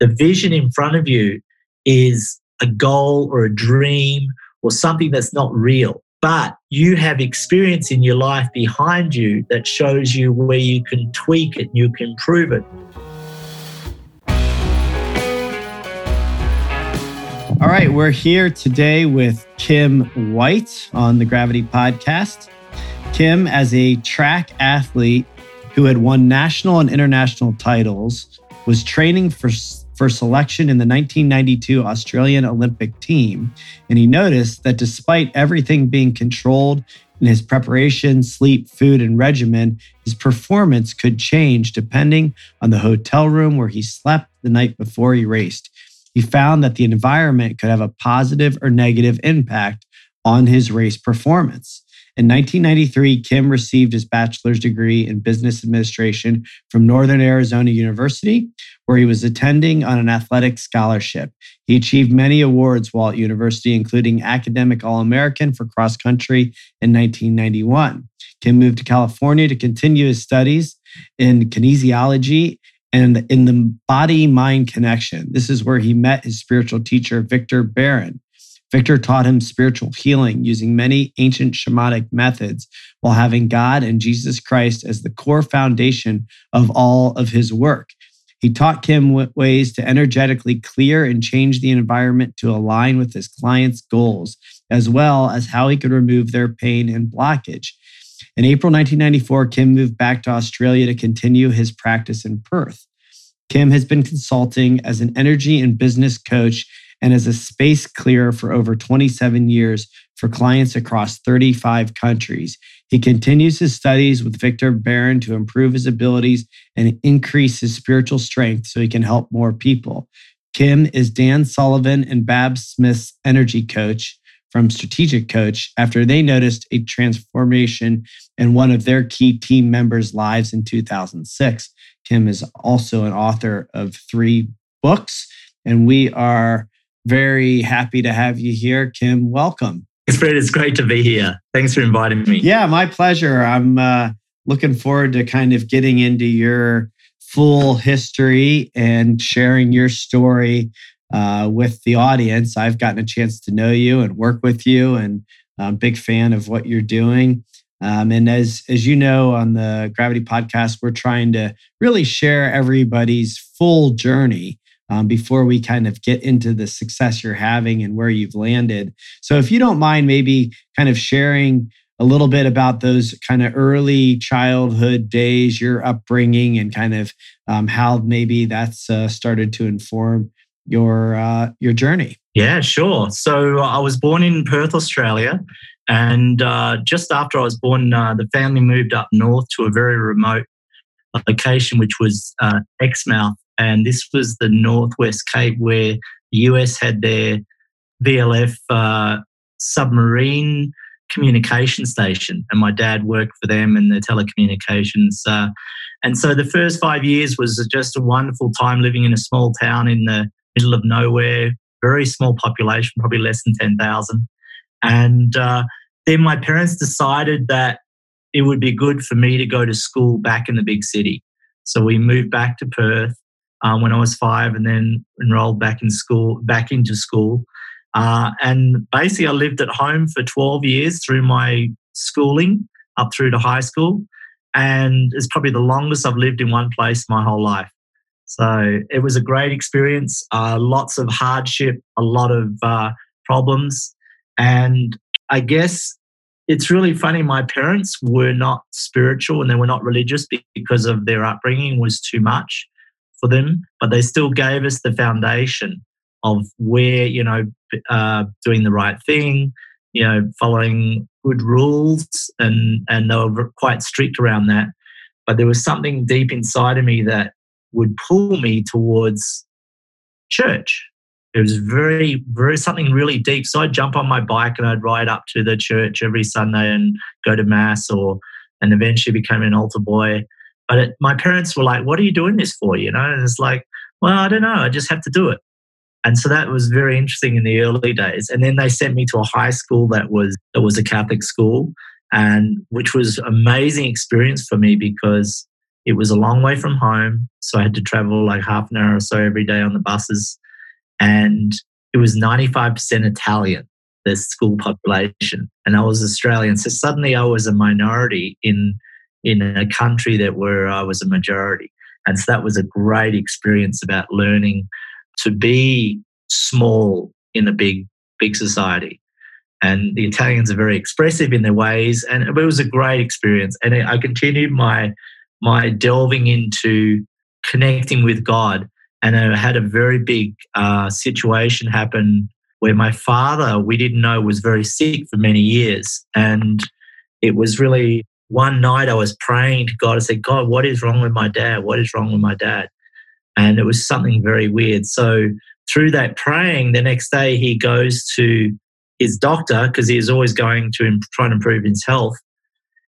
the vision in front of you is a goal or a dream or something that's not real. But you have experience in your life behind you that shows you where you can tweak it, and you can improve it. All right, we're here today with Kim White on the Gravity Podcast. Kim, as a track athlete who had won national and international titles, was training for, for selection in the 1992 Australian Olympic team. And he noticed that despite everything being controlled in his preparation, sleep, food, and regimen, his performance could change depending on the hotel room where he slept the night before he raced he found that the environment could have a positive or negative impact on his race performance. In 1993, Kim received his bachelor's degree in business administration from Northern Arizona University, where he was attending on an athletic scholarship. He achieved many awards while at university, including Academic All American for cross country in 1991. Kim moved to California to continue his studies in kinesiology and in the body mind connection. This is where he met his spiritual teacher, Victor Barron. Victor taught him spiritual healing using many ancient shamanic methods while having God and Jesus Christ as the core foundation of all of his work. He taught Kim ways to energetically clear and change the environment to align with his clients' goals, as well as how he could remove their pain and blockage. In April 1994, Kim moved back to Australia to continue his practice in Perth. Kim has been consulting as an energy and business coach and as a space clearer for over 27 years for clients across 35 countries. He continues his studies with Victor Barron to improve his abilities and increase his spiritual strength so he can help more people. Kim is Dan Sullivan and Babs Smith's energy coach from Strategic Coach after they noticed a transformation in one of their key team members' lives in 2006. Kim is also an author of three books, and we are very happy to have you here. Kim, welcome. It's great. It's great to be here. Thanks for inviting me. Yeah, my pleasure. I'm uh, looking forward to kind of getting into your full history and sharing your story uh, with the audience. I've gotten a chance to know you and work with you, and I'm a big fan of what you're doing. Um, and as as you know on the Gravity Podcast, we're trying to really share everybody's full journey um, before we kind of get into the success you're having and where you've landed. So, if you don't mind, maybe kind of sharing a little bit about those kind of early childhood days, your upbringing, and kind of um, how maybe that's uh, started to inform your uh, your journey. Yeah, sure. So I was born in Perth, Australia, and uh, just after I was born, uh, the family moved up north to a very remote location, which was uh, Exmouth, and this was the Northwest Cape where the US had their VLF uh, submarine communication station, and my dad worked for them in the telecommunications. Uh, and so the first five years was just a wonderful time living in a small town in the middle of nowhere, very small population, probably less than 10,000. And uh, then my parents decided that it would be good for me to go to school back in the big city. So we moved back to Perth um, when I was five and then enrolled back in school, back into school. Uh, and basically, I lived at home for 12 years through my schooling up through to high school. And it's probably the longest I've lived in one place my whole life. So it was a great experience, uh, lots of hardship, a lot of uh, problems. And I guess it's really funny. My parents were not spiritual and they were not religious because of their upbringing was too much for them, but they still gave us the foundation of where, you know, uh, doing the right thing, you know, following good rules and, and they were quite strict around that. But there was something deep inside of me that would pull me towards church. It was very, very something really deep. So I'd jump on my bike and I'd ride up to the church every Sunday and go to mass, or and eventually became an altar boy. But it, my parents were like, "What are you doing this for?" You know, and it's like, "Well, I don't know. I just have to do it." And so that was very interesting in the early days. And then they sent me to a high school that was that was a Catholic school, and which was amazing experience for me because It was a long way from home. So I had to travel like half an hour or so every day on the buses. And it was 95% Italian, the school population. And I was Australian. So suddenly I was a minority in, in a country that where I was a majority. And so that was a great experience about learning to be small in a big, big society. And the Italians are very expressive in their ways. And it was a great experience. And I continued my, my delving into connecting with God. And I had a very big uh, situation happen where my father, we didn't know, was very sick for many years. And it was really one night I was praying to God. I said, God, what is wrong with my dad? What is wrong with my dad? And it was something very weird. So through that praying, the next day he goes to his doctor because he was always going to imp- try and improve his health.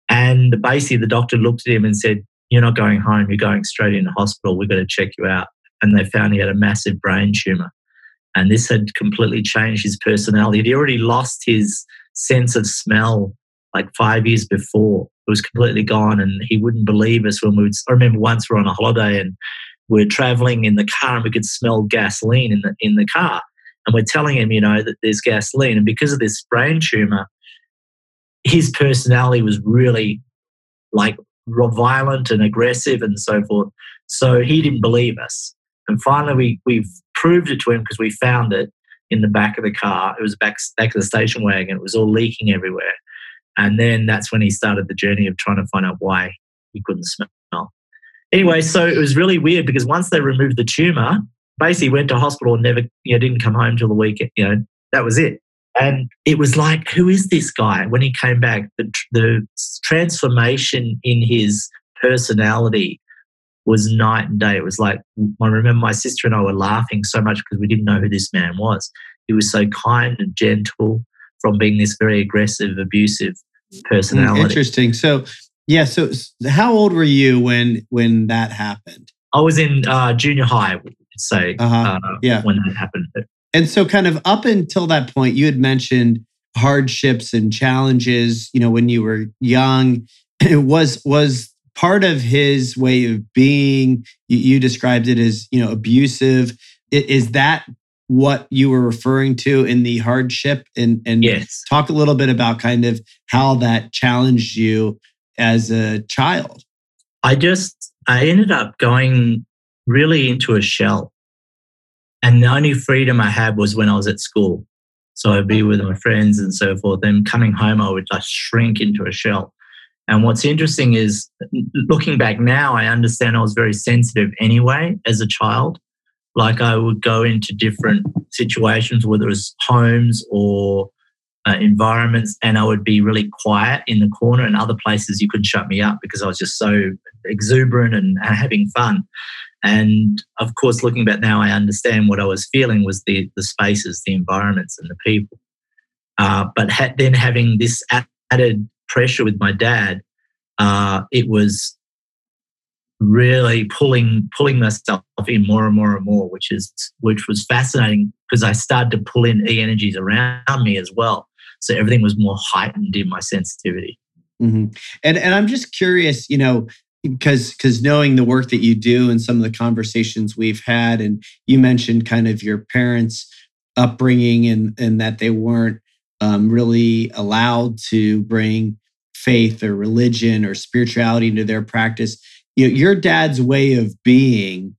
And basically, the doctor looked at him and said, You're not going home, you're going straight into hospital. We've got to check you out. And they found he had a massive brain tumor. And this had completely changed his personality. He'd already lost his sense of smell like five years before. It was completely gone. And he wouldn't believe us when we would. I remember once we we're on a holiday and we're traveling in the car and we could smell gasoline in the in the car. And we're telling him, you know, that there's gasoline. And because of this brain tumor, his personality was really like violent and aggressive and so forth. So he didn't believe us. And finally, we, we proved it to him because we found it in the back of the car. It was back, back of the station wagon. It was all leaking everywhere. And then that's when he started the journey of trying to find out why he couldn't smell. Anyway, so it was really weird because once they removed the tumor, basically went to hospital and never, you know, didn't come home till the weekend. You know, that was it. And it was like, who is this guy? When he came back, the, the transformation in his personality was night and day. It was like, I remember my sister and I were laughing so much because we didn't know who this man was. He was so kind and gentle from being this very aggressive, abusive personality. Interesting. So, yeah. So, how old were you when when that happened? I was in uh, junior high, say, uh-huh. uh, yeah. when that happened. And so, kind of up until that point, you had mentioned hardships and challenges. You know, when you were young, it was was part of his way of being. You, you described it as you know abusive. Is that what you were referring to in the hardship? And and yes. talk a little bit about kind of how that challenged you as a child. I just I ended up going really into a shell. And the only freedom I had was when I was at school. So I'd be with my friends and so forth. Then coming home, I would just shrink into a shell. And what's interesting is looking back now, I understand I was very sensitive anyway as a child. Like I would go into different situations, whether it was homes or uh, environments, and I would be really quiet in the corner. And other places you couldn't shut me up because I was just so exuberant and, having fun. And of course, looking back now, I understand what I was feeling was the the spaces, the environments, and the people. Uh, but then having this added pressure with my dad, uh, it was really pulling pulling myself in more and more and more, which is which was fascinating because I started to pull in e energies around me as well. So everything was more heightened in my sensitivity. Mm-hmm. And and I'm just curious, you know, because because knowing the work that you do and some of the conversations we've had, and you mentioned kind of your parents' upbringing and and that they weren't um, really allowed to bring faith or religion or spirituality into their practice. You know, your dad's way of being.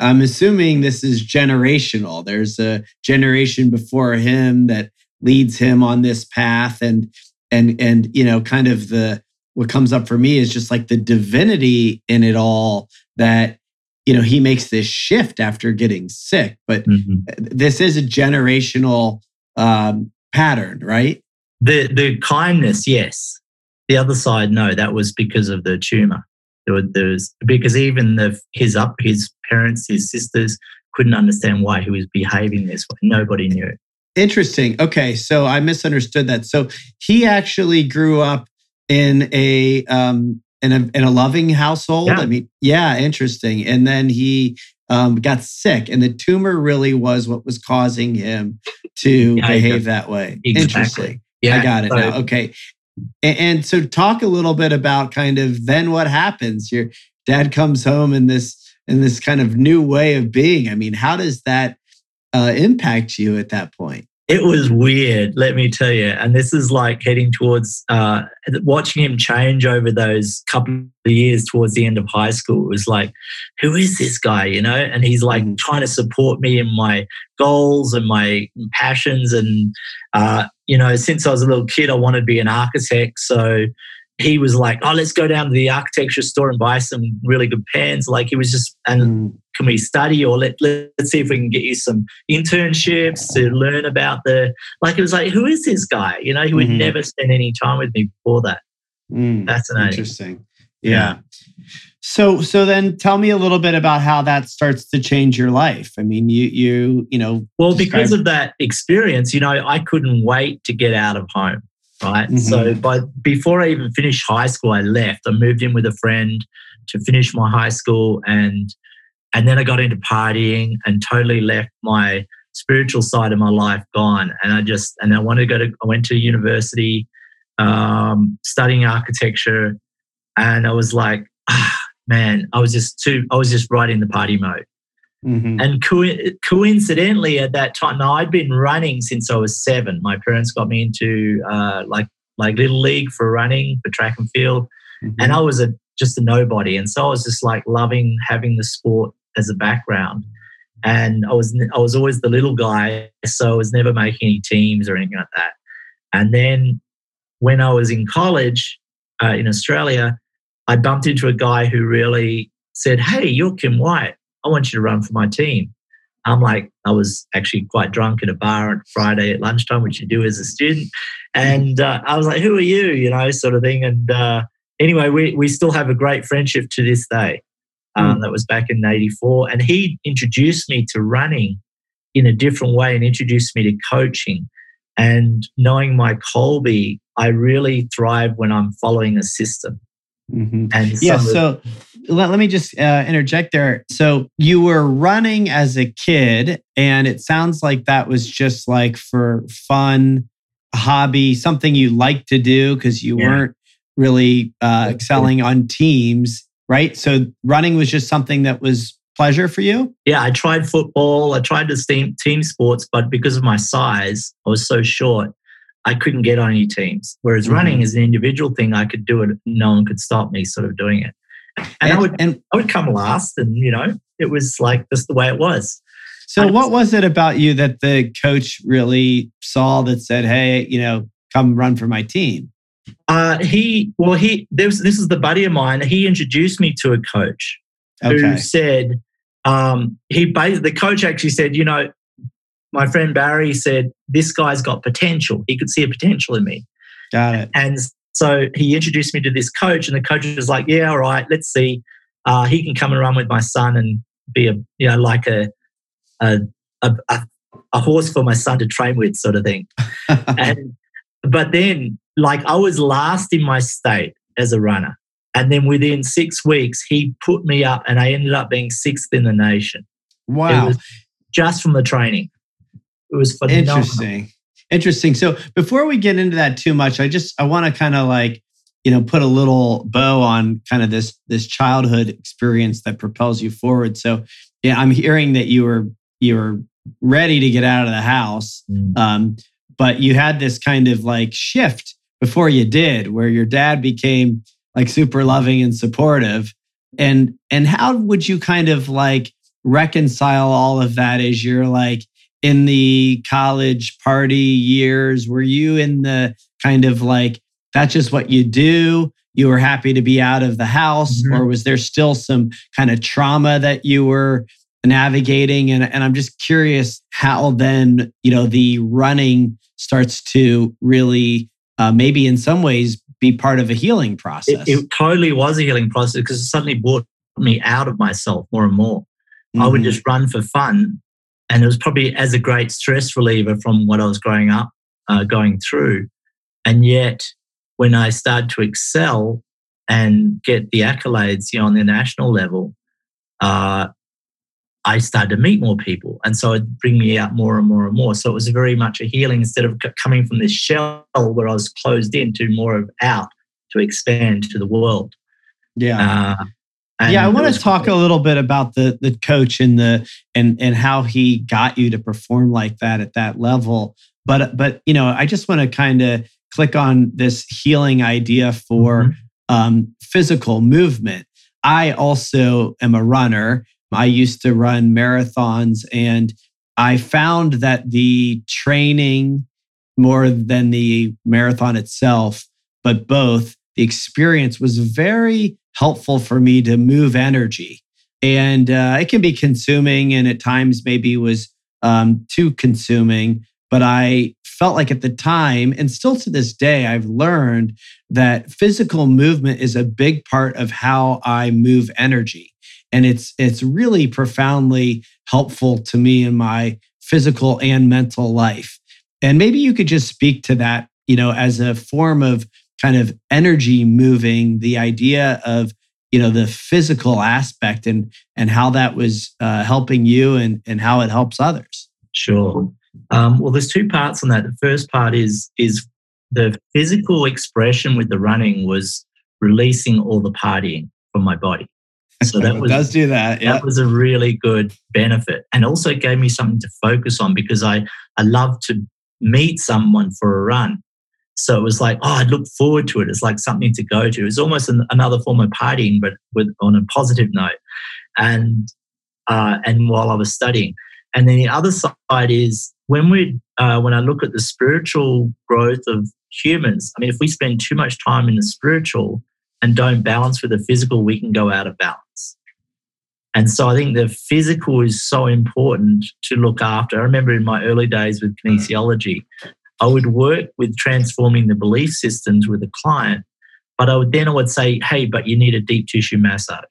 I'm assuming this is generational. There's a generation before him that leads him on this path, and and and you know, kind of the what comes up for me is just like the divinity in it all that you know he makes this shift after getting sick but mm-hmm. this is a generational um, pattern right the the kindness yes the other side no that was because of the tumor there was, there was because even the his up his parents his sisters couldn't understand why he was behaving this way nobody knew interesting okay so i misunderstood that so he actually grew up in a um in a in a loving household. Yeah. I mean, yeah, interesting. And then he um, got sick, and the tumor really was what was causing him to yeah, behave that way. Exactly. Interesting. Yeah, I got it now. Okay. And, and so, talk a little bit about kind of then what happens. Your dad comes home in this in this kind of new way of being. I mean, how does that uh, impact you at that point? It was weird, let me tell you. And this is like heading towards uh, watching him change over those couple of years towards the end of high school. It was like, who is this guy? You know? And he's like mm-hmm. trying to support me in my goals and my passions. And, uh, you know, since I was a little kid, I wanted to be an architect. So he was like, "Oh, let's go down to the architecture store and buy some really good pens." Like he was just, and mm. Can we study or let let's see if we can get you some internships to learn about the. Like it was like, who is this guy? You know, he would mm-hmm. never spend any time with me before that. Mm, Fascinating. Interesting. Yeah. yeah. So so then tell me a little bit about how that starts to change your life. I mean, you you you know. Well, describe- because of that experience, you know, I couldn't wait to get out of home right? Mm-hmm. So by before I even finished high school, I left. I moved in with a friend to finish my high school and and then I got into partying and totally left my spiritual side of my life gone. And I just and I wanted to go to I went to university um, studying architecture and I was like, ah, man, I was just too I was just right in the party mode. Mm-hmm. And co- coincidentally, at that time, now I'd been running since I was seven. My parents got me into uh, like like little league for running, for track and field, mm-hmm. and I was a just a nobody. And so I was just like loving having the sport as a background. And I was I was always the little guy, so I was never making any teams or anything like that. And then when I was in college uh, in Australia, I bumped into a guy who really said, "Hey, you're Kim White." I want you to run for my team. I'm like, I was actually quite drunk at a bar on Friday at lunchtime, which you do as a student. And uh, I was like, who are you? You know, sort of thing. And uh, anyway, we, we still have a great friendship to this day. Um, mm. That was back in 84. And he introduced me to running in a different way and introduced me to coaching. And knowing my Kolbe, I really thrive when I'm following a system. Mm-hmm. And yeah, so let, let me just uh, interject there. So you were running as a kid, and it sounds like that was just like for fun, hobby, something you like to do because you yeah. weren't really uh, excelling on teams, right? So running was just something that was pleasure for you? Yeah, I tried football. I tried the team, team sports, but because of my size, I was so short. I couldn't get on any teams. Whereas mm-hmm. running is an individual thing, I could do it. No one could stop me sort of doing it. And, and I would and I would come last, and you know, it was like just the way it was. So, what was it about you that the coach really saw that said, "Hey, you know, come run for my team"? Uh, he well, he this this is the buddy of mine. He introduced me to a coach okay. who said um, he the coach actually said, you know, my friend Barry said, This guy's got potential. He could see a potential in me. Got it. And so he introduced me to this coach, and the coach was like, Yeah, all right, let's see. Uh, he can come and run with my son and be a, you know, like a, a, a, a horse for my son to train with, sort of thing. and, but then, like, I was last in my state as a runner. And then within six weeks, he put me up, and I ended up being sixth in the nation. Wow. just from the training. It was phenomenal. Interesting. Interesting. So before we get into that too much, I just I want to kind of like you know put a little bow on kind of this this childhood experience that propels you forward. So yeah, I'm hearing that you were you were ready to get out of the house, mm. um, but you had this kind of like shift before you did, where your dad became like super loving and supportive. And and how would you kind of like reconcile all of that as you're like in the college party years? Were you in the kind of like, that's just what you do? You were happy to be out of the house? Mm-hmm. Or was there still some kind of trauma that you were navigating? And, and I'm just curious how then, you know, the running starts to really, uh, maybe in some ways, be part of a healing process. It, it totally was a healing process because it suddenly brought me out of myself more and more. Mm-hmm. I would mm-hmm. just run for fun and it was probably as a great stress reliever from what I was growing up, uh, going through. And yet, when I started to excel and get the accolades you know, on the national level, uh, I started to meet more people. And so it'd bring me out more and more and more. So it was very much a healing instead of coming from this shell where I was closed in to more of out to expand to the world. Yeah. Uh, And yeah, I want to talk a little bit about the the coach and the and and how he got you to perform like that at that level. But but you know, I just want to kind of click on this healing idea for Mhm. um, physical movement. I also am a runner. I used to run marathons, and I found that the training more than the marathon itself, but both the experience was very helpful for me to move energy. And uh, it can be consuming, and at times maybe was um, too consuming. But I felt like at the time, and still to this day, I've learned that physical movement is a big part of how I move energy. And it's it's really profoundly helpful to me in my physical and mental life. And maybe you could just speak to that, you know, as a form of kind of energy moving, the idea of you know the physical aspect and and how that was uh, helping you and and how it helps others. Sure. Um, well, there's two parts on that. The first part is is the physical expression with the running was releasing all the partying from my body. So that was does do that. Yeah. that was a really good benefit, and also gave me something to focus on because I I love to meet someone for a run. So it was like, oh, I look forward to it. It's like something to go to. It's almost an, another form of partying, but with on a positive note. And uh, and while I was studying, and then the other side is when we uh, when I look at the spiritual growth of humans. I mean, if we spend too much time in the spiritual and don't balance with the physical, we can go out of balance. And so I think the physical is so important to look after. I remember in my early days with kinesiology, I would work with transforming the belief systems with a client, but I would then I would say, hey, but you need a deep tissue massage,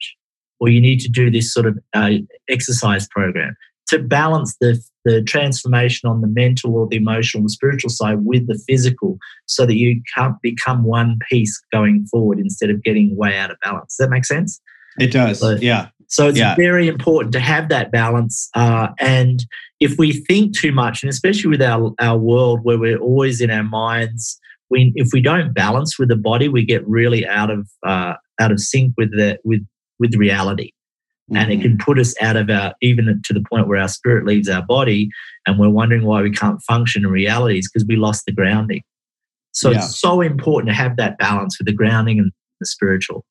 or you need to do this sort of uh, exercise program to balance the the transformation on the mental or the emotional and spiritual side with the physical, so that you can't become one piece going forward instead of getting way out of balance. Does that make sense? It does. So- yeah. So it's Yeah. very important to have that balance. Uh, and if we think too much, and especially with our, our world where we're always in our minds, we, if we don't balance with the body, we get really out of uh, out of sync with the with with reality, and it can put us out of our even to the point where our spirit leaves our body, and we're wondering why we can't function in reality is because we lost the grounding. So Yeah. it's so important to have that balance with the grounding and the spiritual.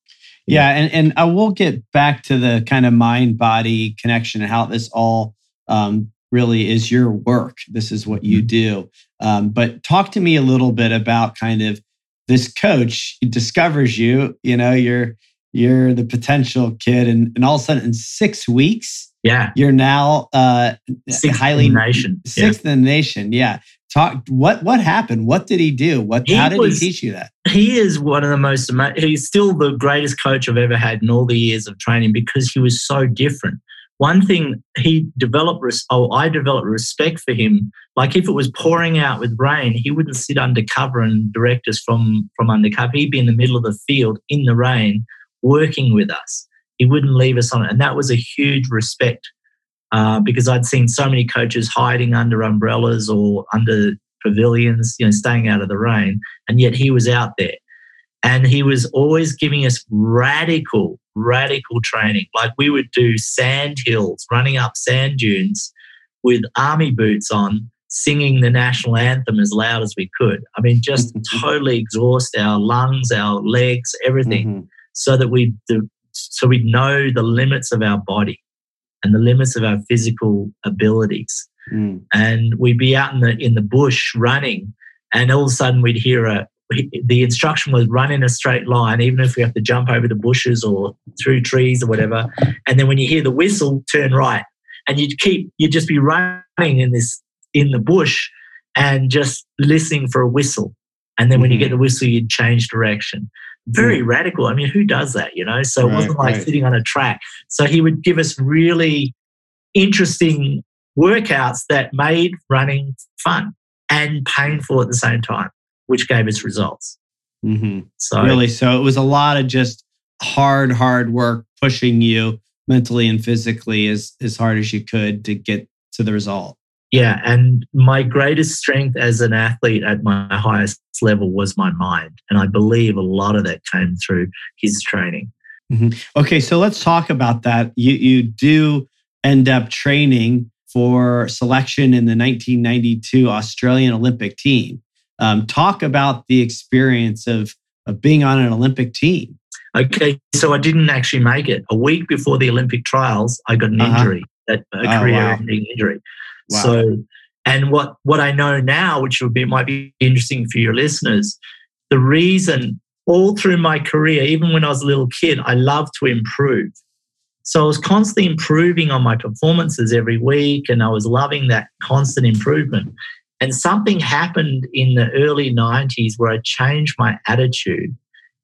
Yeah, and and I will get back to the kind of mind body connection and how this all um, really is your work. This is what you do. Um, but talk to me a little bit about kind of this coach discovers you. You know, you're you're the potential kid, and and all of a sudden in six weeks Yeah, you're now uh, Sixth highly in the nation. Yeah. sixth in the nation. Yeah. Talk. What what happened? What did he do? What? He how did was- he teach you that? he is one of the most he's still the greatest coach i've ever had in all the years of training because he was so different one thing he developed oh i developed respect for him like if it was pouring out with rain he wouldn't sit undercover and direct us from from undercover he'd be in the middle of the field in the rain working with us. He wouldn't leave us on it. And that was a huge respect uh, because i'd seen so many coaches hiding under umbrellas or under pavilions you know staying out of the rain and yet he was out there. And he was always giving us radical radical training. Like we would do sand hills running up sand dunes with army boots on singing the national anthem as loud as we could. I mean just totally exhaust our lungs our legs everything. Mhm. So that we do, so we know the limits of our body and the limits of our physical abilities Mm. and we'd be out in the in the bush running, and all of a sudden we'd hear a. The instruction was run in a straight line, even if we have to jump over the bushes or through trees or whatever. And then when you hear the whistle, turn right, and you'd keep you'd just be running in this in the bush and just listening for a whistle. And then when you Mhm. get the whistle, you'd change direction. Very radical. I mean, who does that? You know, so it wasn't like right. sitting on a track. So he would give us really interesting workouts that made running fun and painful at the same time, which gave us results. Mhm. So Really? So it was a lot of just hard, hard work pushing you mentally and physically as, as hard as you could to get to the result. Yeah, and my greatest strength as an athlete at my highest level was my mind, and I believe a lot of that came through his training. Mm-hmm. Okay, so let's talk about that. You you do end up training for selection in the 1992 Australian Olympic team. Um, talk about the experience of of being on an Olympic team. Okay, so I didn't actually make it. A week before the Olympic trials, I got an uh-huh. injury, that a oh, career-ending wow. injury. So, and what what I know now, which would be might be interesting for your listeners, the reason all through my career, even when I was a little kid, I loved to improve. So I was constantly improving on my performances every week, and I was loving that constant improvement. And something happened in the early 90s where I changed my attitude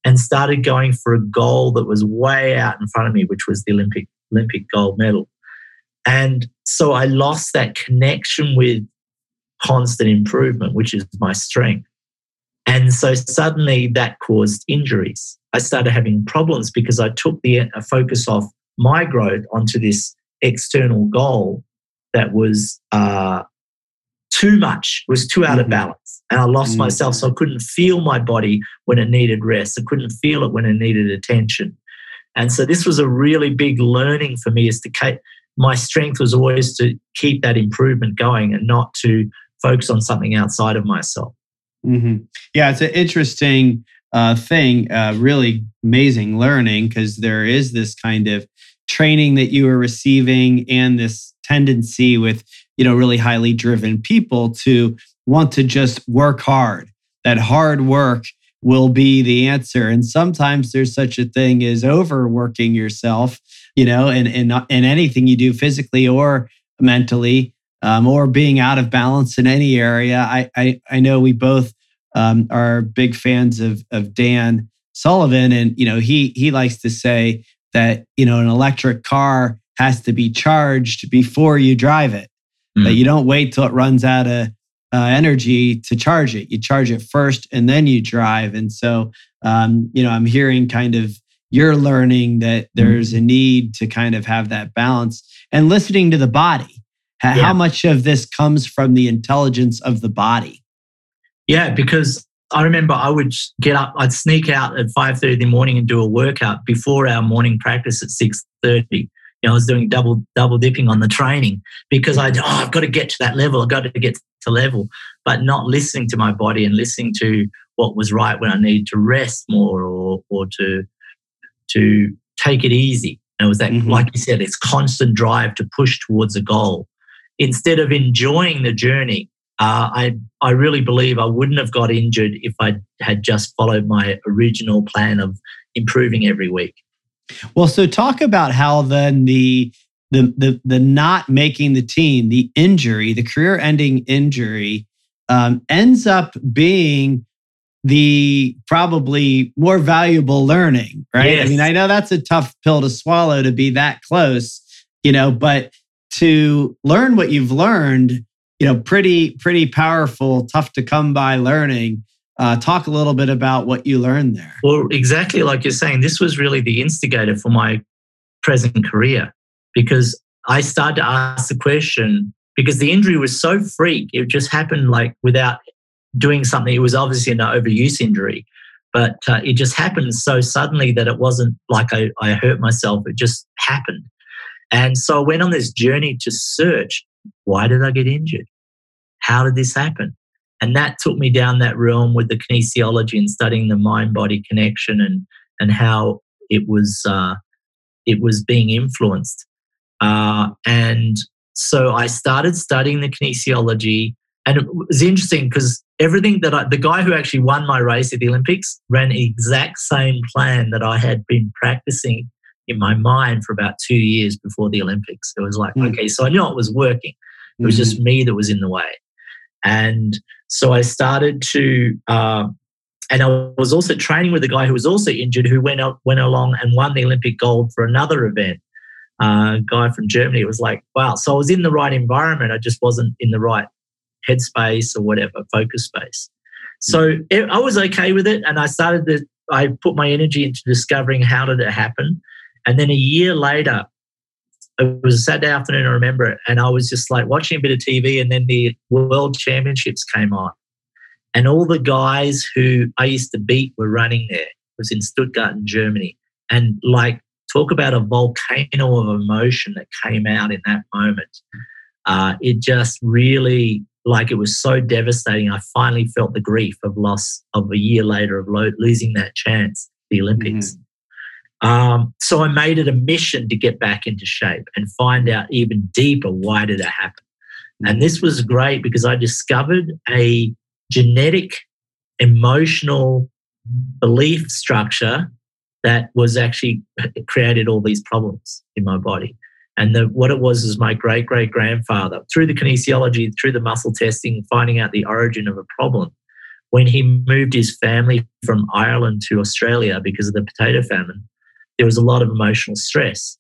and started going for a goal that was way out in front of me, which was the Olympic Olympic gold medal. And so I lost that connection with constant improvement, which is my strength. And so suddenly that caused injuries. I started having problems because I took the focus off my growth onto this external goal that was uh, too much, was too out of mm-hmm. balance. And I lost mm-hmm. myself. So I couldn't feel my body when it needed rest. I couldn't feel it when it needed attention. And so this was a really big learning for me is to my strength was always to keep that improvement going and not to focus on something outside of myself. Mm-hmm. Yeah, it's an interesting uh, thing, uh, really amazing learning because there is this kind of training that you are receiving and this tendency with you know really highly driven people to want to just work hard that hard work will be the answer and sometimes there's such a thing as overworking yourself you know and in, in, in anything you do physically or mentally um, or being out of balance in any area i i, I know we both um, are big fans of of dan sullivan and you know he he likes to say that you know an electric car has to be charged before you drive it. Mm. That you don't wait till it runs out of uh, energy to charge it. You charge it first and then you drive. And so, um, you know, I'm hearing kind of you're learning that there's mm. a need to kind of have that balance and listening to the body. How, yeah. much of this comes from the intelligence of the body? Yeah, because I remember I would get up, I'd sneak out at 5.30 in the morning and do a workout before our morning practice at 6.30 You know, I was doing double double dipping on the training because I oh I've got to get to that level. I've got to get to level, but not listening to my body and listening to what was right when I need to rest more or or to to take it easy. And it was that, mm-hmm. like you said, it's constant drive to push towards a goal instead of enjoying the journey. Uh, I I really believe I wouldn't have got injured if I had just followed my original plan of improving every week. Well, so talk about how then the the the the not making the team, the injury, the career-ending injury, um, ends up being the probably more valuable learning, right? Yes. I mean, I know that's a tough pill to swallow to be that close, you know, but to learn what you've learned, you know, pretty pretty powerful, tough to come by learning uh, talk a little bit about what you learned there. Well, exactly like you're saying, this was really the instigator for my present career because I started to ask the question because the injury was so freak. It just happened like without doing something. It was obviously an overuse injury, but uh, it just happened so suddenly that it wasn't like I, I hurt myself. It just happened. And so I went on this journey to search why did I get injured? How did this happen? And that took me down that realm with the kinesiology and studying the mind body connection and, and how it was, uh, it was being influenced. Uh, and so I started studying the kinesiology. And it was interesting because everything that I, the guy who actually won my race at the Olympics ran the exact same plan that I had been practicing in my mind for about two years before the Olympics. It was like, mm. okay, so I knew it was working. It was mm-hmm. just me that was in the way. And so I started to, uh, and I was also training with a guy who was also injured, who went out, went along and won the Olympic gold for another event. Uh, guy from Germany. It was like, wow. So I was in the right environment. I just wasn't in the right headspace or whatever focus space. So it, I was okay with it, and I started to. I put my energy into discovering how did it happen, and then a year later, it was a Saturday afternoon, I remember it. And I was just like watching a bit of TV, and then the World Championships came on. And all the guys who I used to beat were running there. It was in Stuttgart in Germany. And like, talk about a volcano of emotion that came out in that moment. Uh, it just really, like, it was so devastating. I finally felt the grief of loss of a year later of lo- losing that chance, the Olympics. Mm-hmm. Um, so I made it a mission to get back into shape and find out even deeper why did it happen. And this was great because I discovered a genetic, emotional belief structure that was actually created all these problems in my body. And the, what it was is my great great grandfather, through the kinesiology, through the muscle testing, finding out the origin of a problem. When he moved his family from Ireland to Australia because of the potato famine, there was a lot of emotional stress.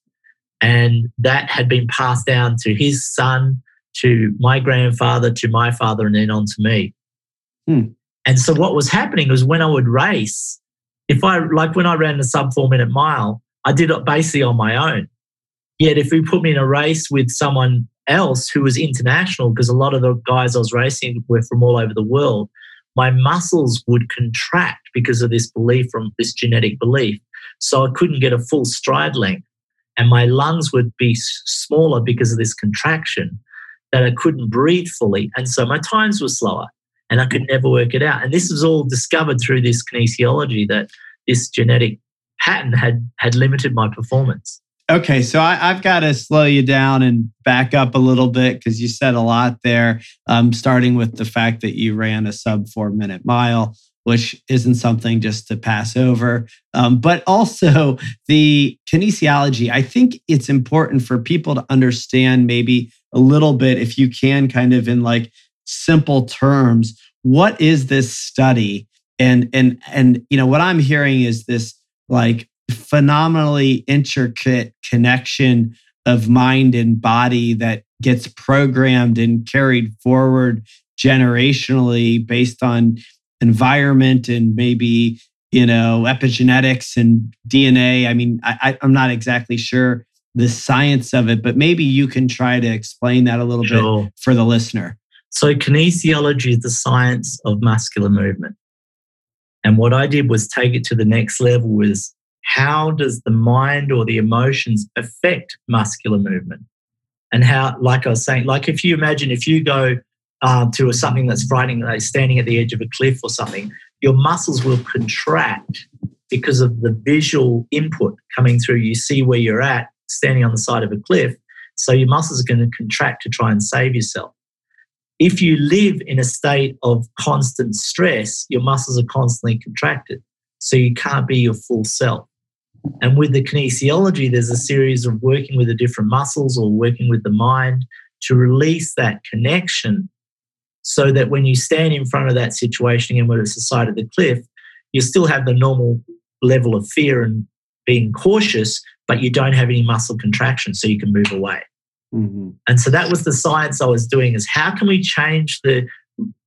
And that had been passed down to his son, to my grandfather, to my father, and then on to me. Hmm. And so what was happening was when I would race, if I, like when I ran the sub four minute mile, I did it basically on my own. Yet if you put me in a race with someone else who was international, because a lot of the guys I was racing were from all over the world, my muscles would contract because of this belief from this genetic belief. So I couldn't get a full stride length. And my lungs would be smaller because of this contraction that I couldn't breathe fully. And so my times were slower and I could never work it out. And this was all discovered through this kinesiology that this genetic pattern had, had limited my performance. Okay, so I, have got to slow you down and back up a little bit because you said a lot there. Um, starting with the fact that you ran a sub four minute mile, which isn't something just to pass over. Um, but also the kinesiology. I think it's important for people to understand maybe a little bit, if you can, kind of in like simple terms, what is this study? And and and you know what I'm hearing is this like phenomenally intricate connection of mind and body that gets programmed and carried forward generationally based on environment and maybe you know epigenetics and dna i mean I, am not exactly sure the science of it but maybe you can try to explain that a little sure. bit for the listener. So kinesiology is the science of muscular movement. And what i did was take it to the next level was how does the mind or the emotions affect muscular movement and how like i was saying like if you imagine if you go uh, to something that's frightening, like standing at the edge of a cliff or something, your muscles will contract because of the visual input coming through. You see where you're at standing on the side of a cliff. So your muscles are going to contract to try and save yourself. If you live in a state of constant stress, your muscles are constantly contracted. So you can't be your full self. And with the kinesiology, there's a series of working with the different muscles or working with the mind to release that connection so that when you stand in front of that situation and whether it's the side of the cliff, you still have the normal level of fear and being cautious, but you don't have any muscle contraction, so you can move away. Mm-hmm. And so that was the science I was doing: is how can we change the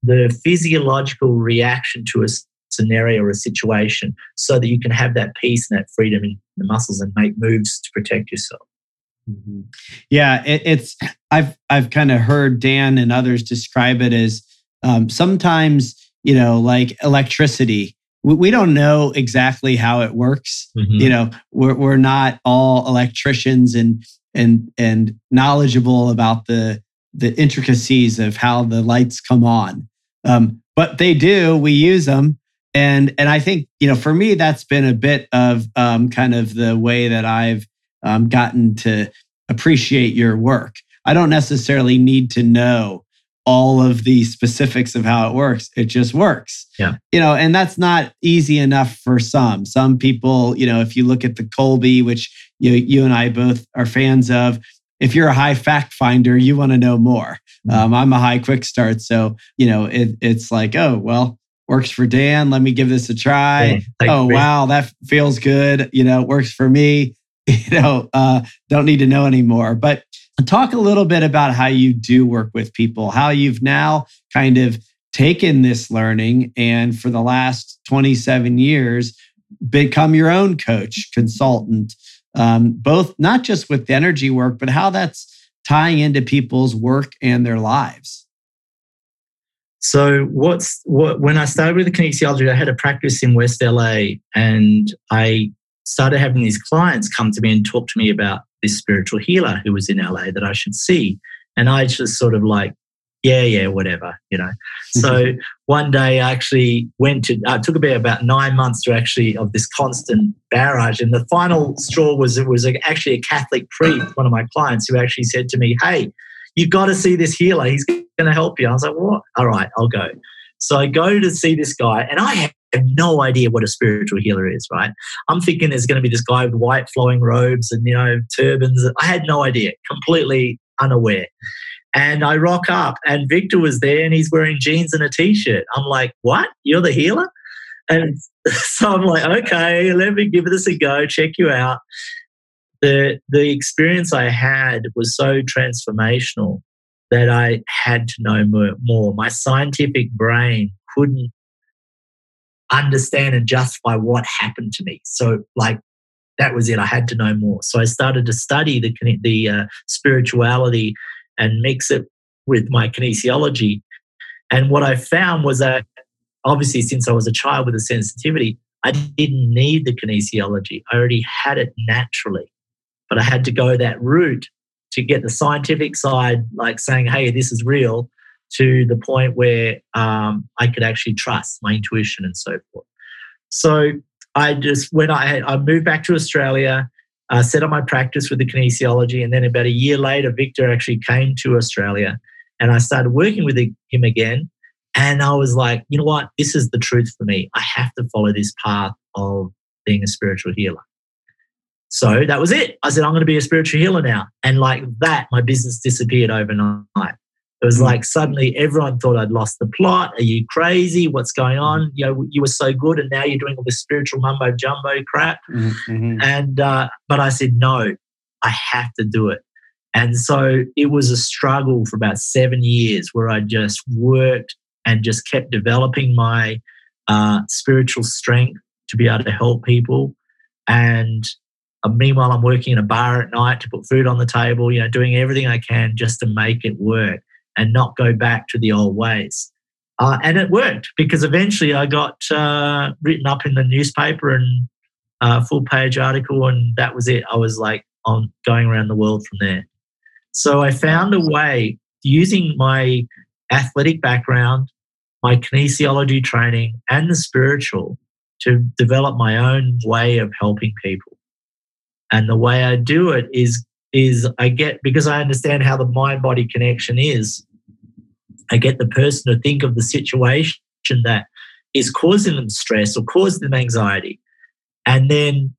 the physiological reaction to a scenario or a situation so that you can have that peace and that freedom in the muscles and make moves to protect yourself. Mm-hmm. Yeah, it, it's I've I've kind of heard Dan and others describe it as um, sometimes you know like electricity. We, we, don't know exactly how it works. Mm-hmm. You know, we're we're not all electricians and and and knowledgeable about the the intricacies of how the lights come on. Um, but they do. We use them, and and I think you know for me that's been a bit of um, kind of the way that I've um, gotten to appreciate your work. I don't necessarily need to know all of the specifics of how it works. It just works. Yeah. You know, and that's not easy enough for some. Some people, you know, if you look at the Kolbe, which you you and I both are fans of, if you're a high fact finder, you want to know more. Mm-hmm. Um, I'm a high quick start, so you know it, it's like, oh well, works for Dan. Let me give this a try. Oh wow, that feels good. You know, works for me. you know, uh, don't need to know anymore. But talk a little bit about how you do work with people, how you've now kind of taken this learning and for the last 27 years become your own coach, consultant, um, both not just with the energy work, but how that's tying into people's work and their lives. So what's what when I started with the kinesiology, I had a practice in West LA and I started having these clients come to me and talk to me about this spiritual healer who was in LA that I should see. And I just sort of like, yeah, yeah, whatever, you know. So mm-hmm. one day I actually went to, uh, it took about, about nine months to actually, of this constant barrage. And the final straw was, it was actually a Catholic priest, one of my clients, who actually said to me, hey, you've got to see this healer. He's going to help you. I was like, what? All right, I'll go. So I go to see this guy, and I have no idea what a spiritual healer is, right? I'm thinking there's going to be this guy with white flowing robes and, you know, turbans. I had no idea, completely unaware. And I rock up, and Victor was there, and he's wearing jeans and a t shirt. I'm like, what? You're the healer? And so I'm like, okay, let me give this a go, check you out. The, the experience I had was so transformational that I had to know more. My scientific brain couldn't understand and justify what happened to me. So, like, that was it. I had to know more. So I started to study the the uh, spirituality and mix it with my kinesiology. And what I found was that obviously, since I was a child with a sensitivity, I didn't need the kinesiology. I already had it naturally, but I had to go that route to get the scientific side, like saying, "Hey, this is real," to the point where um, I could actually trust my intuition and so forth. So I just when I I moved back to Australia, uh, set up my practice with the kinesiology, and then about a year later, Victor actually came to Australia, and I started working with him again. And I was like, you know what? This is the truth for me. I have to follow this path of being a spiritual healer. So that was it. I said, I'm going to be a spiritual healer now. And like that, my business disappeared overnight. It was mm. like suddenly everyone thought I'd lost the plot. Are you crazy? What's going on? You know, you were so good, and now you're doing all this spiritual mumbo jumbo crap. Mm-hmm. mm-hmm. And uh, but I said no, I have to do it. And so it was a struggle for about seven years where I just worked and just kept developing my uh, spiritual strength to be able to help people. And meanwhile, I'm working in a bar at night to put food on the table, you know, doing everything I can just to make it work and not go back to the old ways. Uh, and it worked because eventually I got uh, written up in the newspaper and a uh, full page article, and that was it. I was like on going around the world from there. So I found a way using my athletic background, my kinesiology training, and the spiritual to develop my own way of helping people. And the way I do it is is I get because I understand how the mind body connection is. I get the person to think of the situation that is causing them stress or causing them anxiety, and then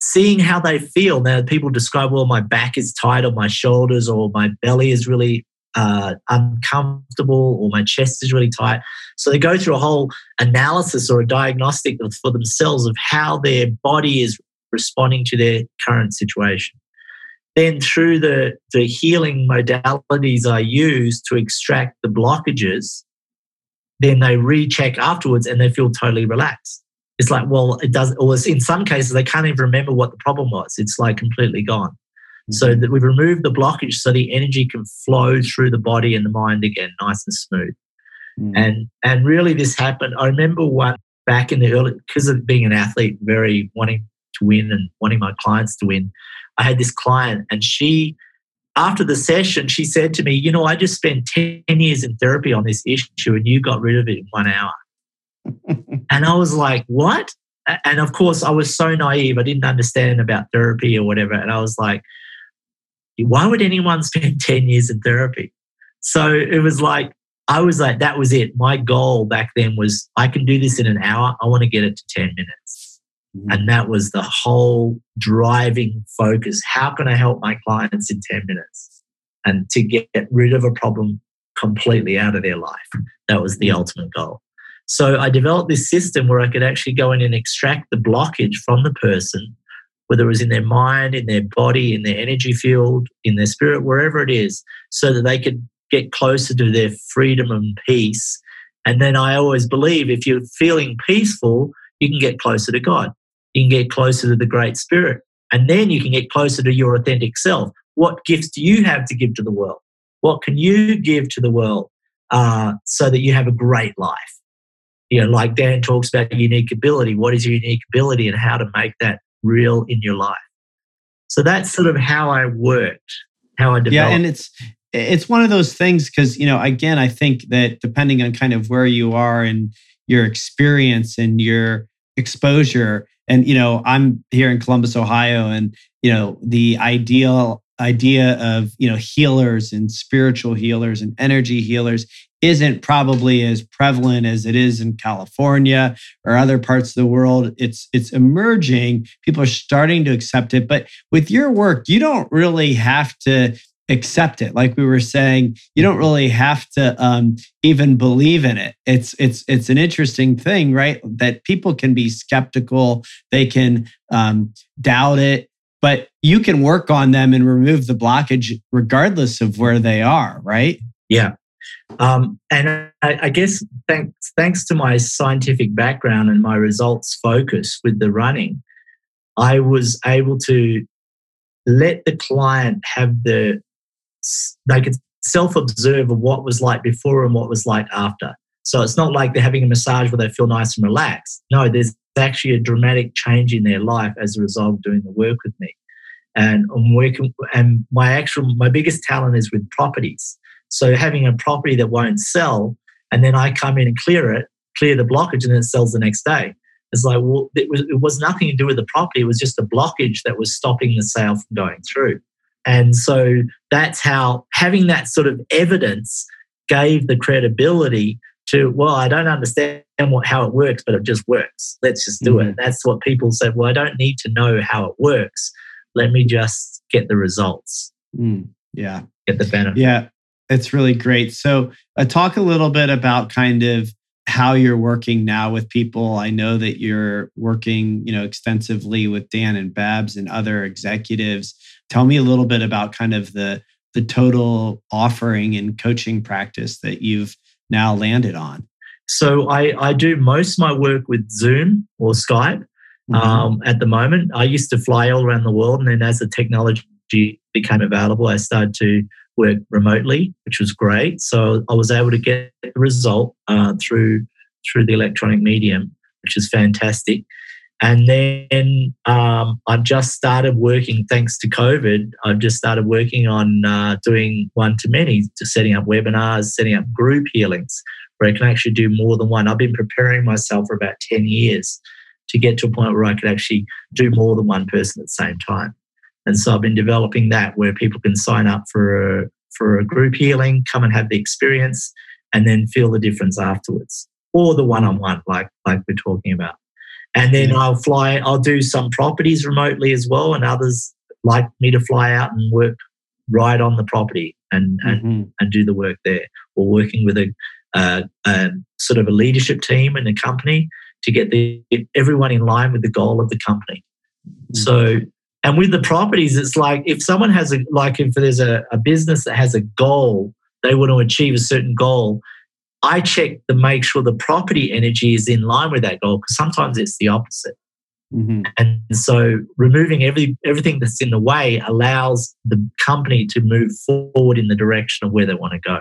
seeing how they feel. Now, people describe, well, my back is tight, or my shoulders, or my belly is really uh, uncomfortable, or my chest is really tight. So they go through a whole analysis or a diagnostic for themselves of how their body is responding to their current situation. Then, through the, the healing modalities I use to extract the blockages, then they recheck afterwards and they feel totally relaxed. It's like, well, it does, or in some cases, they can't even remember what the problem was. It's like completely gone. Mm-hmm. So that we've removed the blockage so the energy can flow through the body and the mind again, nice and smooth. Mm-hmm. And and really, this happened. I remember one back in the early because of being an athlete, very wanting to win and wanting my clients to win. I had this client and she, after the session, she said to me, You know, I just spent 10 years in therapy on this issue and you got rid of it in one hour. and I was like, What? And of course, I was so naive. I didn't understand about therapy or whatever. And I was like, Why would anyone spend 10 years in therapy? So it was like, I was like, that was it. My goal back then was I can do this in an hour. I want to get it to 10 minutes. Mm-hmm. And that was the whole driving focus. How can I help my clients in 10 minutes? And to get rid of a problem completely out of their life. That was the mm-hmm. ultimate goal. So I developed this system where I could actually go in and extract the blockage from the person, whether it was in their mind, in their body, in their energy field, in their spirit, wherever it is, so that they could get closer to their freedom and peace. And then I always believe if you're feeling peaceful, you can get closer to God you can get closer to the Great Spirit. And then you can get closer to your authentic self. What gifts do you have to give to the world? What can you give to the world uh, so that you have a great life? You know, like Dan talks about unique ability. What is your unique ability and how to make that real in your life. So that's sort of how I worked, how I developed. Yeah, and it's it's one of those things because you know, again, I think that depending on kind of where you are and your experience and your exposure, and you know, I'm here in Columbus, Ohio, and you know, the ideal idea of you know healers and spiritual healers and energy healers isn't probably as prevalent as it is in California or other parts of the world. It's it's emerging. People are starting to accept it. But with your work, you don't really have to accept it. Like we were saying, you don't really have to um, even believe in it. It's it's it's an interesting thing, right? That people can be skeptical. They can um, doubt it. But you can work on them and remove the blockage regardless of where they are, right? Yeah, um, and I, I, guess thanks, thanks to my scientific background and my results focus with the running, I was able to let the client have the, they could self observe what was like before and what was like after. So it's not like they're having a massage where they feel nice and relaxed. No, there's actually a dramatic change in their life as a result of doing the work with me. And I'm working, and my actual, my biggest talent is with properties. So having a property that won't sell, and then I come in and clear it, clear the blockage, and then it sells the next day. It's like, well, it was, it was nothing to do with the property. It was just a blockage that was stopping the sale from going through. And so that's how having that sort of evidence gave the credibility to, well, I don't understand what, how it works, but it just works. Let's just do mm-hmm. it. That's what people said. Well, I don't need to know how it works. Let me just get the results. Mm, yeah. Get the benefit. Yeah. It's really great. So, uh, talk a little bit about kind of how you're working now with people. I know that you're working, you know, extensively with Dan and Babs and other executives. Tell me a little bit about kind of the the total offering and coaching practice that you've now landed on. So I, I do most of my work with Zoom or Skype mm-hmm. um, at the moment. I used to fly all around the world, and then as the technology became available, I started to work remotely, which was great. So I was able to get the result uh, through through the electronic medium, which is fantastic. And then um, I've just started working, thanks to COVID, I've just started working on uh, doing one to many, to setting up webinars, setting up group healings where I can actually do more than one. I've been preparing myself for about 10 years to get to a point where I could actually do more than one person at the same time. And so I've been developing that where people can sign up for a, for a group healing, come and have the experience, and then feel the difference afterwards, or the one-on-one, like like we're talking about. And then I'll fly. I'll do some properties remotely as well, and others like me to fly out and work right on the property and and, mm-hmm. and do the work there, or working with a, a sort of a leadership team in a company to get the everyone in line with the goal of the company. Mm-hmm. So and with the properties, it's like if someone has a, like if there's a, a business that has a goal, they want to achieve a certain goal. I check to make sure the property energy is in line with that goal because sometimes it's the opposite. Mm-hmm. And so removing every everything that's in the way allows the company to move forward in the direction of where they want to go.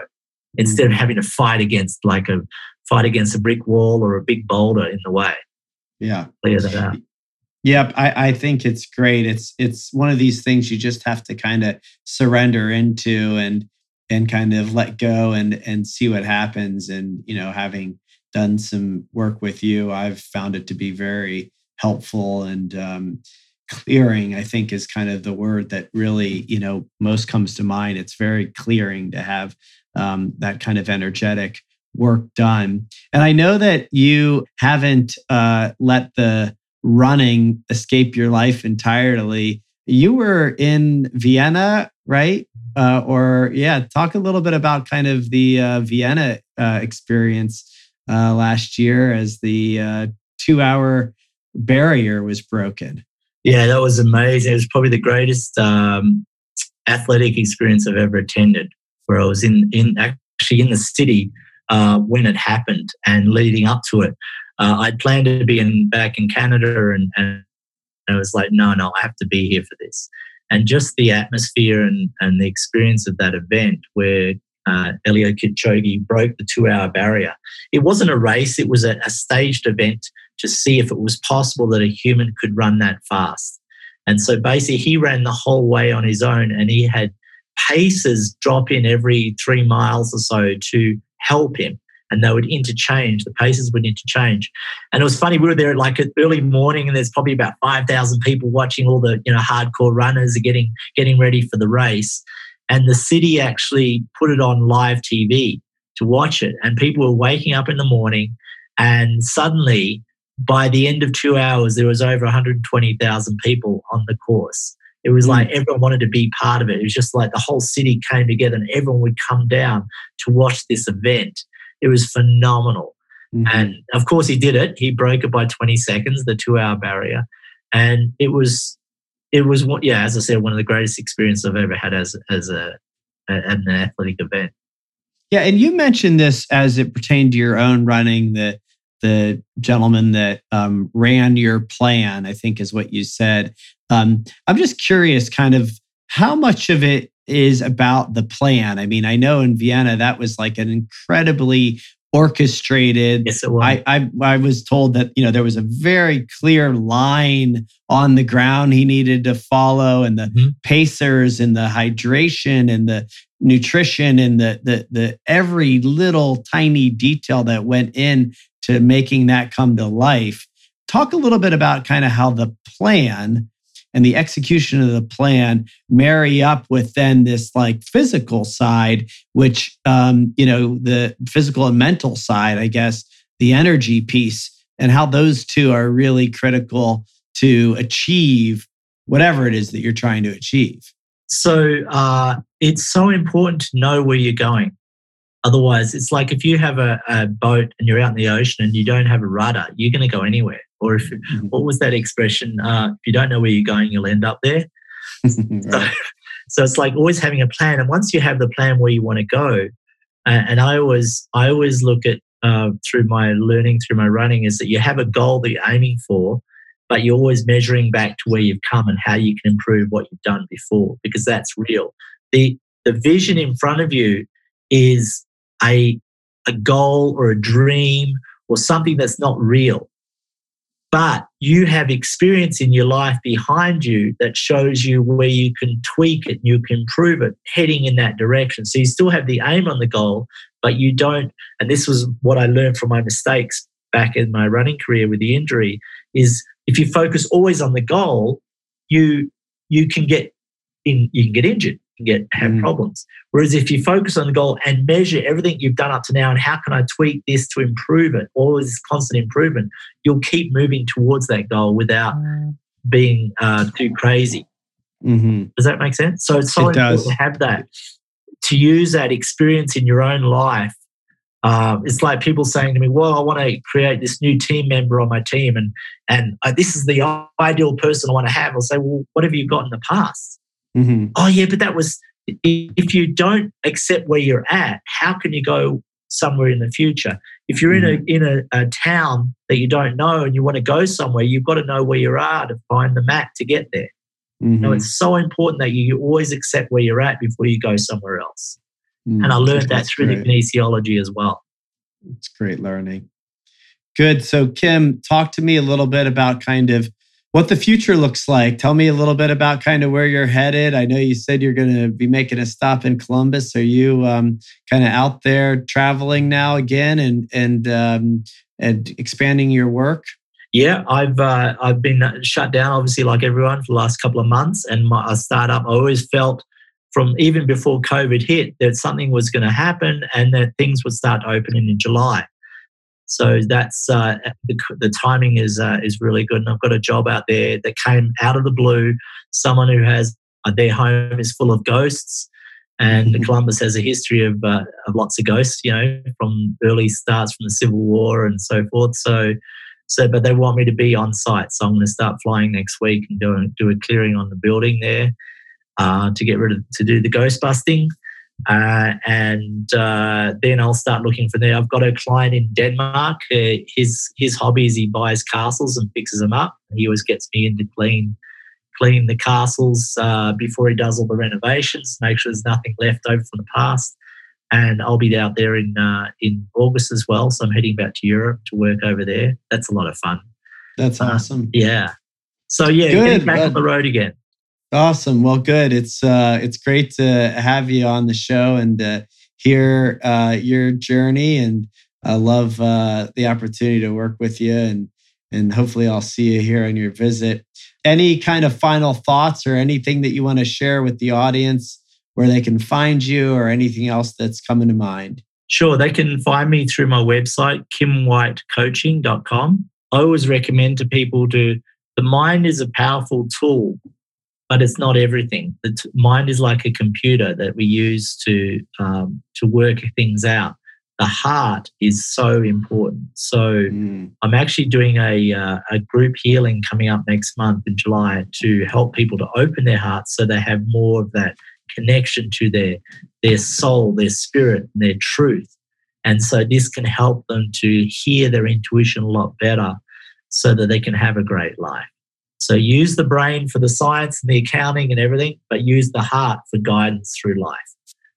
Instead mm-hmm. of having to fight against like a fight against a brick wall or a big boulder in the way. Yeah. Clear that out. Yep, I, I think it's great. It's it's one of these things you just have to kind of surrender into and and kind of let go and and see what happens. And you know, having done some work with you, I've found it to be very helpful and um, clearing. I think is kind of the word that really you know most comes to mind. It's very clearing to have um, that kind of energetic work done. And I know that you haven't uh, let the running escape your life entirely. You were in Vienna, right? Uh, or yeah, talk a little bit about kind of the uh, Vienna uh, experience uh, last year as the uh, two-hour barrier was broken. Yeah, that was amazing. It was probably the greatest um, athletic experience I've ever attended. Where I was in in actually in the city uh, when it happened and leading up to it uh, I'd planned to be in back in Canada, and, and I was like, no, no, I have to be here for this. And just the atmosphere and, and the experience of that event where uh, Eliud Kipchoge broke the two hour barrier. It wasn't a race, it was a, a, staged event to see if it was possible that a human could run that fast. And so basically, he ran the whole way on his own and he had paces drop in every three miles or so to help him. And they would interchange, the paces would interchange. And it was funny, we were there at like early morning and there's probably about 5,000 people watching all the, you know, hardcore runners are getting, getting ready for the race. And the city actually put it on live TV to watch it. And people were waking up in the morning and suddenly by the end of two hours, there was over 120,000 people on the course. It was like mm. everyone wanted to be part of it. It was just like the whole city came together and everyone would come down to watch this event. It was phenomenal. Mm-hmm. And of course, he did it. He broke it by 20 seconds, the two hour barrier. And it was, it was what, yeah, as I said, one of the greatest experiences I've ever had as, as a, a an athletic event. Yeah. And you mentioned this as it pertained to your own running that the gentleman that um, ran your plan, I think is what you said. Um, I'm just curious, kind of how much of it is about the plan. I mean, I know in Vienna that was like an incredibly orchestrated. Yes, it was. I, I, I was told that you know there was a very clear line on the ground he needed to follow, and the mm-hmm. pacers and the hydration and the nutrition and the the the every little tiny detail that went in to making that come to life. Talk a little bit about kind of how the plan and the execution of the plan marry up with then this like physical side, which, um, you know, the physical and mental side, I guess, the energy piece, and how those two are really critical to achieve whatever it is that you're trying to achieve. So uh, it's so important to know where you're going. Otherwise, it's like if you have a, a, boat and you're out in the ocean and you don't have a rudder, you're going to go anywhere. Or if what was that expression? Uh, if you don't know where you're going, you'll end up there. right. so, so, it's like always having a plan. And once you have the plan where you want to go, uh, and I always I always look at uh, through my learning through my running is that you have a goal that you're aiming for, but you're always measuring back to where you've come and how you can improve what you've done before because that's real. The the vision in front of you is a, a goal or a dream or something that's not real. But you have experience in your life behind you that shows you where you can tweak it and you can improve it heading in that direction. So you still have the aim on the goal, but you don't. And this was what I learned from my mistakes back in my running career with the injury is if you focus always on the goal, you you can get in you can get injured get have mm. problems. Whereas if you focus on the goal and measure everything you've done up to now and how can I tweak this to improve it, all this constant improvement, you'll keep moving towards that goal without mm. being uh, too crazy. Mm-hmm. Does that make sense? So it's so it important does. to have that, to use that experience in your own life. Uh, it's like people saying to me, "Well, I want to create this new team member on my team, and and uh, this is the ideal person I want to have." I'll say, "Well, what have you got in the past?" Mm-hmm. Oh, yeah, but that was, if you don't accept where you're at, how can you go somewhere in the future? If you're mm-hmm. in, a, in a, a, town that you don't know and you want to go somewhere, you've got to know where you are to find the map to get there. Mm-hmm. You know, it's so important that you, you always accept where you're at before you go somewhere else. Mm, and I learned that through great. the kinesiology as well. It's great learning. Good. So, Kim, talk to me a little bit about kind of what the future looks like. Tell me a little bit about kind of where you're headed. I know you said you're going to be making a stop in Columbus. Are you um, kind of out there traveling now again and and um, and expanding your work? Yeah, I've uh, I've been shut down, obviously, like everyone, for the last couple of months. And my startup, I always felt from even before COVID hit that something was going to happen and that things would start opening in July. So that's uh, the, the, timing is uh, is really good. And I've got a job out there that came out of the blue. Someone who has uh, their home is full of ghosts, and mm-hmm. Columbus has a history of, uh, of lots of ghosts. You know, from early starts from the Civil War and so forth. So. So, but they want me to be on site, so I'm going to start flying next week and do a, do a clearing on the building there uh, to get rid of to do the ghost busting. Uh, and uh, then I'll start looking for there. I've got a client in Denmark. Uh, his his hobby is he buys castles and fixes them up. He always gets me in to clean clean the castles uh, before he does all the renovations, make sure there's nothing left over from the past. and I'll be out there in uh, in August as well. So I'm heading back to Europe to work over there. That's a lot of fun. That's uh, awesome. yeah. So yeah, good. getting back on the road again. Awesome. Well, good. It's uh, it's great to have you on the show and hear uh, your journey. And I love uh, the opportunity to work with you. And and hopefully, I'll see you here on your visit. Any kind of final thoughts or anything that you want to share with the audience where they can find you or anything else that's coming to mind? Sure. They can find me through my website, kimwhitecoaching.com. I always recommend to people to, the mind is a powerful tool, but it's not everything. The t- mind is like a computer that we use to, um, to work things out. The heart is so important. So mm. I'm actually doing a, uh, a group healing coming up next month in July to help people to open their hearts so they have more of that connection to their their soul, their spirit, and their truth. And so this can help them to hear their intuition a lot better so that they can have a great life. So use the brain for the science and the accounting and everything, but use the heart for guidance through life.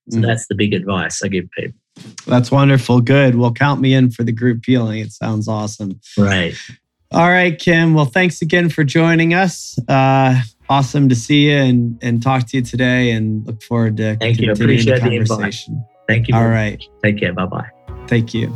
So mm. that's the big advice I give people. That's wonderful. Good. Well, count me in for the group healing. It sounds awesome. Right. All right, Kim. Well, thanks again for joining us. Uh, awesome to see you and, and talk to you today and look forward to Thank you. Appreciate the, the. Thank you. All right. Much. Take care. Bye bye. Thank you.